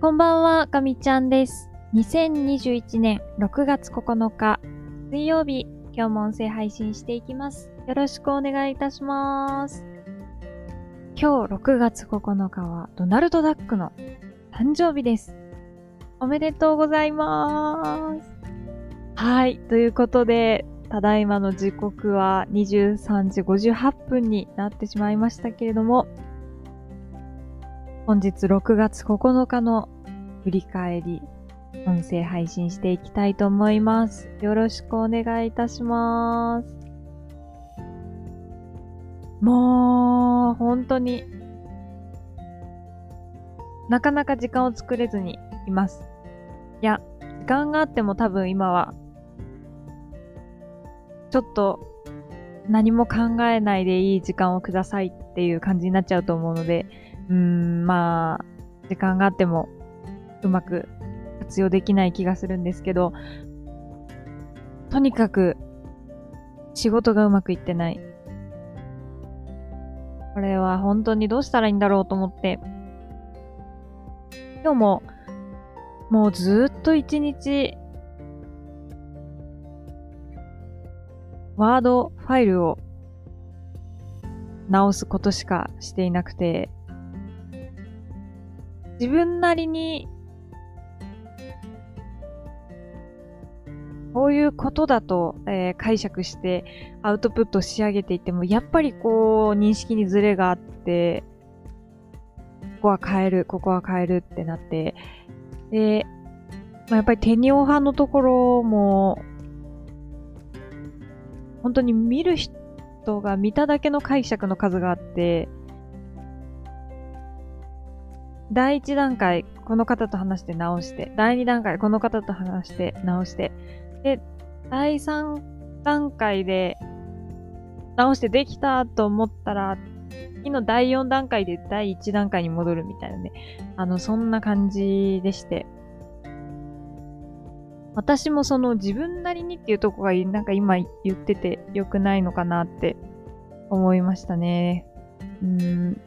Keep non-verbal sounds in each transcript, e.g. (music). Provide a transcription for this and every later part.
こんばんは、かみちゃんです。2021年6月9日、水曜日、今日も音声配信していきます。よろしくお願いいたします。今日6月9日はドナルド・ダックの誕生日です。おめでとうございます。はい、ということで、ただいまの時刻は23時58分になってしまいましたけれども、本日6月9日の振り返り、音声配信していきたいと思います。よろしくお願いいたします。もう、本当に、なかなか時間を作れずにいます。いや、時間があっても多分今は、ちょっと何も考えないでいい時間をくださいっていう感じになっちゃうと思うので、うーん、まあ、時間があってもうまく活用できない気がするんですけど、とにかく仕事がうまくいってない。これは本当にどうしたらいいんだろうと思って、今日ももうずっと一日ワードファイルを直すことしかしていなくて、自分なりに、こういうことだと、えー解釈してアウトプットし上げていっても、やっぱりこう、認識にズレがあって、ここは変える、ここは変えるってなって、で、まあ、やっぱりテニオ派のところも、本当に見る人が見ただけの解釈の数があって、第一段階、この方と話して直して、第二段階、この方と話して直して、で、第三段階で直してできたと思ったら、次の第四段階で第一段階に戻るみたいなね。あの、そんな感じでして。私もその自分なりにっていうとこがなんか今言ってて良くないのかなって思いましたね。うん。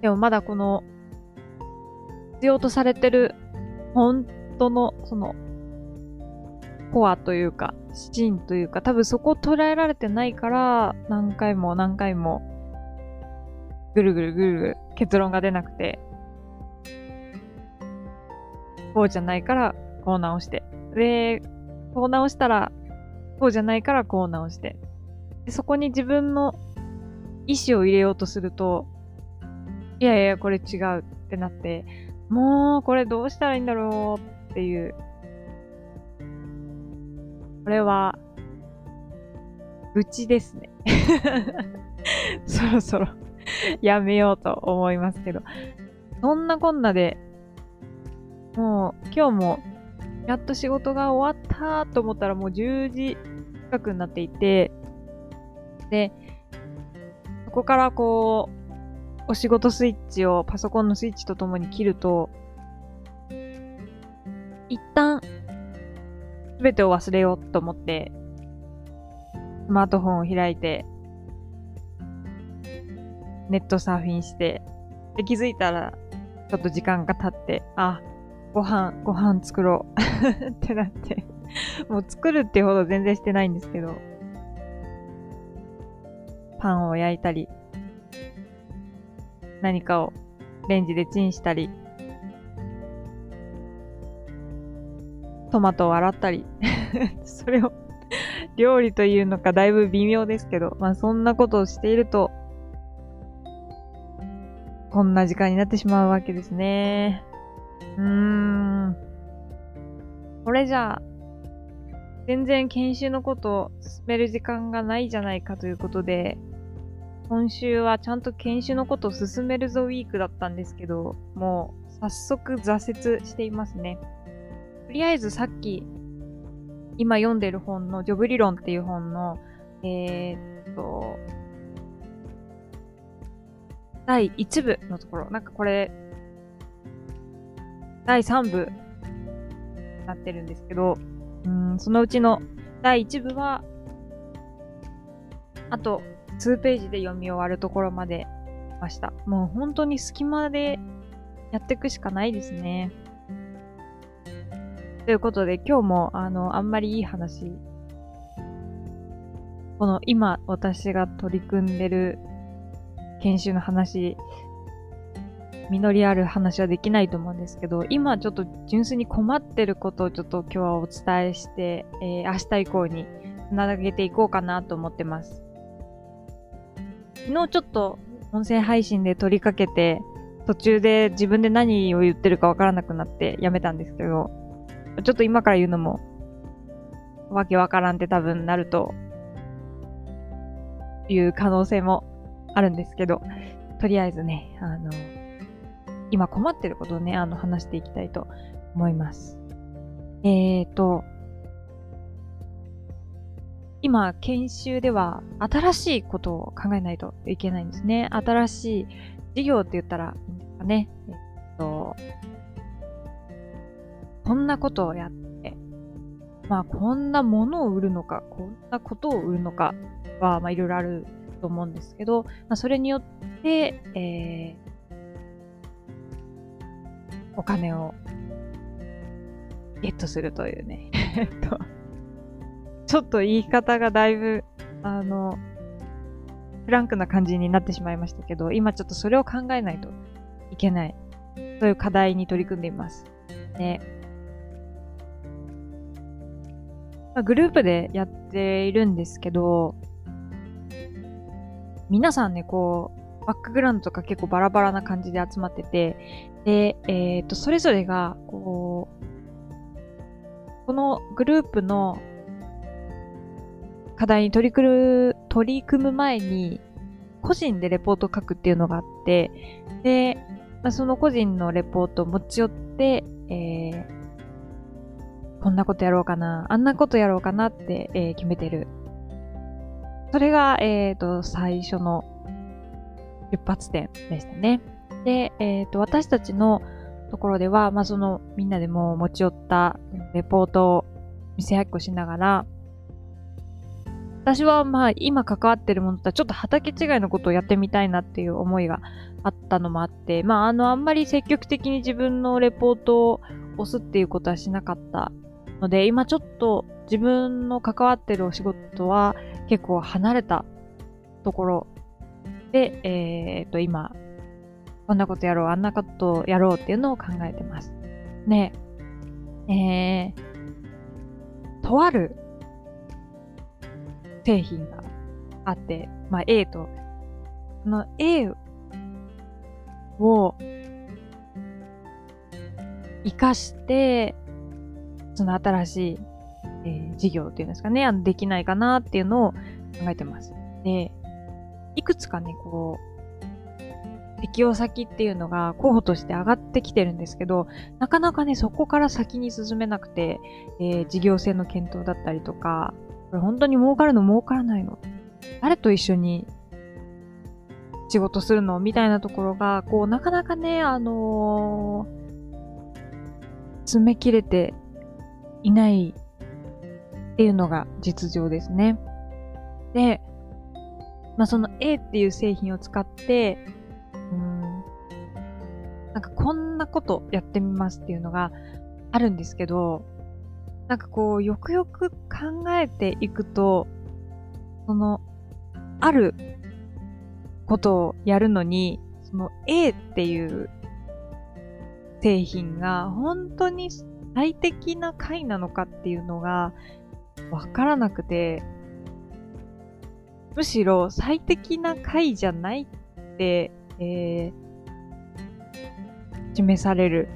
でもまだこの必要とされてる本当のそのコアというか芯というか多分そこを捉えられてないから何回も何回もぐるぐるぐるぐる結論が出なくてこうじゃないからこう直して。でこう直したらこうじゃないからこう直して。でそこに自分の意思を入れようとするといやいやこれ違うってなってもうこれどうしたらいいんだろうっていうこれは愚痴ですね。(laughs) そろそろやめようと思いますけど。そんなこんなでもう今日もやっと仕事が終わったと思ったらもう10時近くになっていてでそこからこうお仕事スイッチをパソコンのスイッチとともに切ると、一旦、すべてを忘れようと思って、スマートフォンを開いて、ネットサーフィンして、で、気づいたら、ちょっと時間が経って、あ、ご飯、ご飯作ろう (laughs) ってなって、もう作るってほど全然してないんですけど、パンを焼いたり、何かをレンジでチンしたり、トマトを洗ったり、(laughs) それを料理というのかだいぶ微妙ですけど、まあそんなことをしていると、こんな時間になってしまうわけですね。うーん。これじゃあ、全然研修のことを進める時間がないじゃないかということで、今週はちゃんと研修のことを進めるぞウィークだったんですけど、もう早速挫折していますね。とりあえずさっき、今読んでる本のジョブ理論っていう本の、えーっと、第1部のところ、なんかこれ、第3部になってるんですけど、うん、そのうちの第1部は、あと数ページで読み終わるところまで来ました。もう本当に隙間でやっていくしかないですね。ということで今日もあの、あんまりいい話、この今私が取り組んでる研修の話、実りある話はできないと思うんですけど、今ちょっと純粋に困ってることをちょっと今日はお伝えして、えー、明日以降に繋げていこうかなと思ってます。昨日ちょっと音声配信で取りかけて、途中で自分で何を言ってるかわからなくなってやめたんですけど、ちょっと今から言うのも、わけわからんって多分なると、いう可能性もあるんですけど、とりあえずね、あの、今困ってることをね、あの、話していきたいと思います。えーと、今、研修では新しいことを考えないといけないんですね。新しい事業って言ったらいいんですかね。えっと、こんなことをやって、まあ、こんなものを売るのか、こんなことを売るのかは、まあ、いろいろあると思うんですけど、まあ、それによって、えー、お金をゲットするというね。(laughs) ちょっと言い方がだいぶ、あの、フランクな感じになってしまいましたけど、今ちょっとそれを考えないといけない。そういう課題に取り組んでいます。で、まあ、グループでやっているんですけど、皆さんね、こう、バックグラウンドとか結構バラバラな感じで集まってて、で、えっ、ー、と、それぞれが、こう、このグループの課題に取り組む、取り組む前に、個人でレポートを書くっていうのがあって、で、まあ、その個人のレポートを持ち寄って、えー、こんなことやろうかな、あんなことやろうかなって、えー、決めてるそれが、えっ、ー、と、最初の出発点でしたね。で、えっ、ー、と、私たちのところでは、まあ、その、みんなでも持ち寄ったレポートを見せ合っこしながら、私はまあ今関わってるものとはちょっと畑違いのことをやってみたいなっていう思いがあったのもあって、まああのあんまり積極的に自分のレポートを押すっていうことはしなかったので、今ちょっと自分の関わってるお仕事は結構離れたところで、えっ、と、今、こんなことやろう、あんなことやろうっていうのを考えてます。ねえー、とある製品があって、まあ A と、この A を活かして、その新しいえー、事業っていうんですかね、あの、できないかなっていうのを考えてます。で、いくつかね、こう、適用先っていうのが候補として上がってきてるんですけど、なかなかね、そこから先に進めなくて、えー、事業性の検討だったりとか、これ本当に儲かるの儲からないの誰と一緒に仕事するのみたいなところが、こう、なかなかね、あのー、詰め切れていないっていうのが実情ですね。で、まあ、その A っていう製品を使って、うん、なんかこんなことやってみますっていうのがあるんですけど、なんかこう、よくよく考えていくと、その、あることをやるのに、その A っていう製品が本当に最適な回なのかっていうのが、わからなくて、むしろ最適な回じゃないって、えー、示される。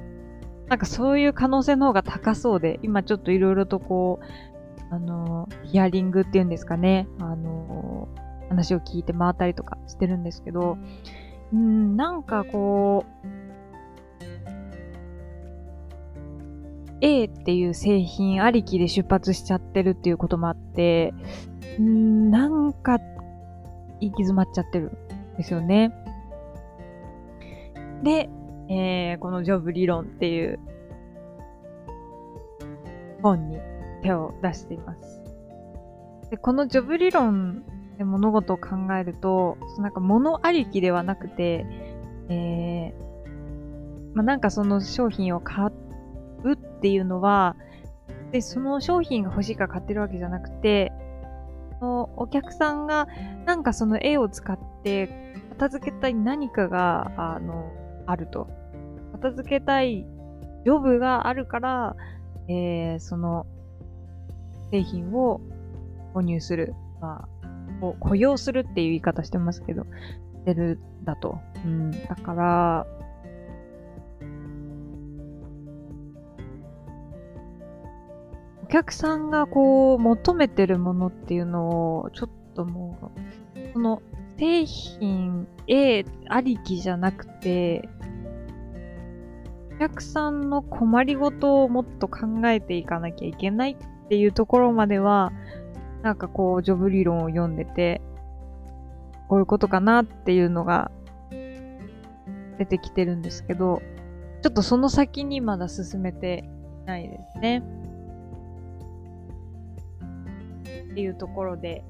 なんかそういう可能性の方が高そうで、今ちょっといろいろとこう、あの、ヒアリングっていうんですかね、あの、話を聞いて回ったりとかしてるんですけど、うん、なんかこう、A っていう製品ありきで出発しちゃってるっていうこともあって、んなんか、行き詰まっちゃってるんですよね。で、えー、このジョブ理論っていう本に手を出しています。で、このジョブ理論で物事を考えると、なんか物ありきではなくて、えー、まあ、なんかその商品を買っうっていうのは、で、その商品が欲しいから買ってるわけじゃなくて、お客さんがなんかその絵を使って片付けたい何かが、あの、あると。片付けたいジョブがあるから、えー、その製品を購入する。まあ、雇用するっていう言い方してますけど、してるだと。うん。だから、客さんがこう求めてるものっていうのをちょっともう、その製品 A ありきじゃなくて、お客さんの困りごとをもっと考えていかなきゃいけないっていうところまでは、なんかこう、ジョブ理論を読んでて、こういうことかなっていうのが出てきてるんですけど、ちょっとその先にまだ進めてないですね。っていうところで、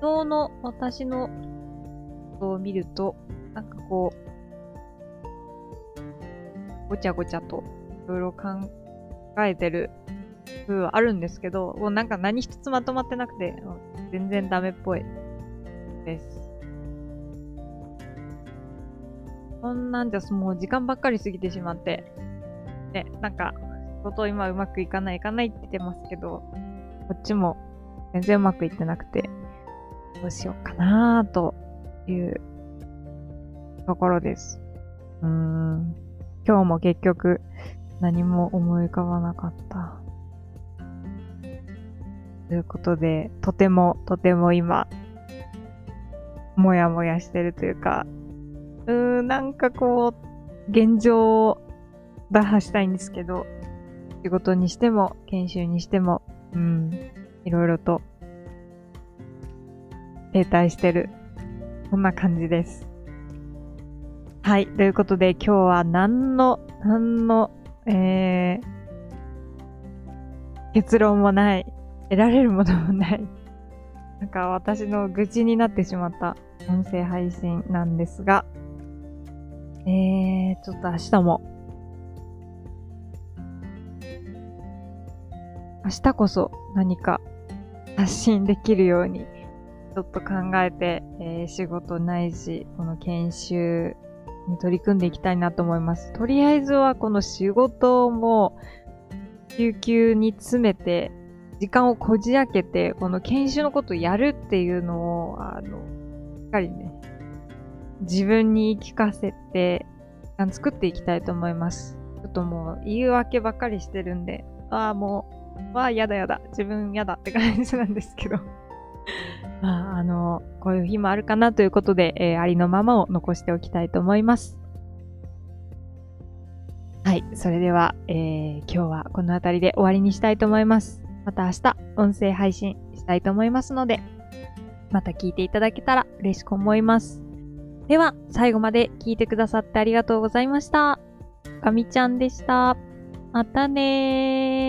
昨日の私のを見ると、なんかこう、ごちゃごちゃといろいろ考えてる風はあるんですけど、もうなんか何一つまとまってなくて、全然ダメっぽいです。こんなんじゃもう時間ばっかり過ぎてしまって、ね、なんか、仕事今うまくいかないいかないって言ってますけど、こっちも全然うまくいってなくて、どうしようかなというところです。うーん。今日も結局何も思い浮かばなかった。ということで、とてもとても今、もやもやしてるというか、うーん、なんかこう、現状を打破したいんですけど、仕事にしても、研修にしても、うん、いろいろと停滞してる。そんな感じです。はい。ということで今日は何の、何の、えー、結論もない、得られるものもない、(laughs) なんか私の愚痴になってしまった音声配信なんですが、えー、ちょっと明日も、明日こそ何か発信できるようにちょっと考えて、えー、仕事ないし、この研修に取り組んでいきたいなと思います。とりあえずはこの仕事も、救急に詰めて、時間をこじ開けて、この研修のことをやるっていうのを、あの、しっかりね、自分に言い聞かせて、時間作っていきたいと思います。ちょっともう言い訳ばっかりしてるんで、ああ、もう、わあ、やだやだ、自分やだって感じなんですけど (laughs) まあ、あの、こういう日もあるかなということで、えー、ありのままを残しておきたいと思います。はい。それでは、えー、今日はこの辺りで終わりにしたいと思います。また明日、音声配信したいと思いますので、また聞いていただけたら嬉しく思います。では、最後まで聞いてくださってありがとうございました。かみちゃんでした。またねー。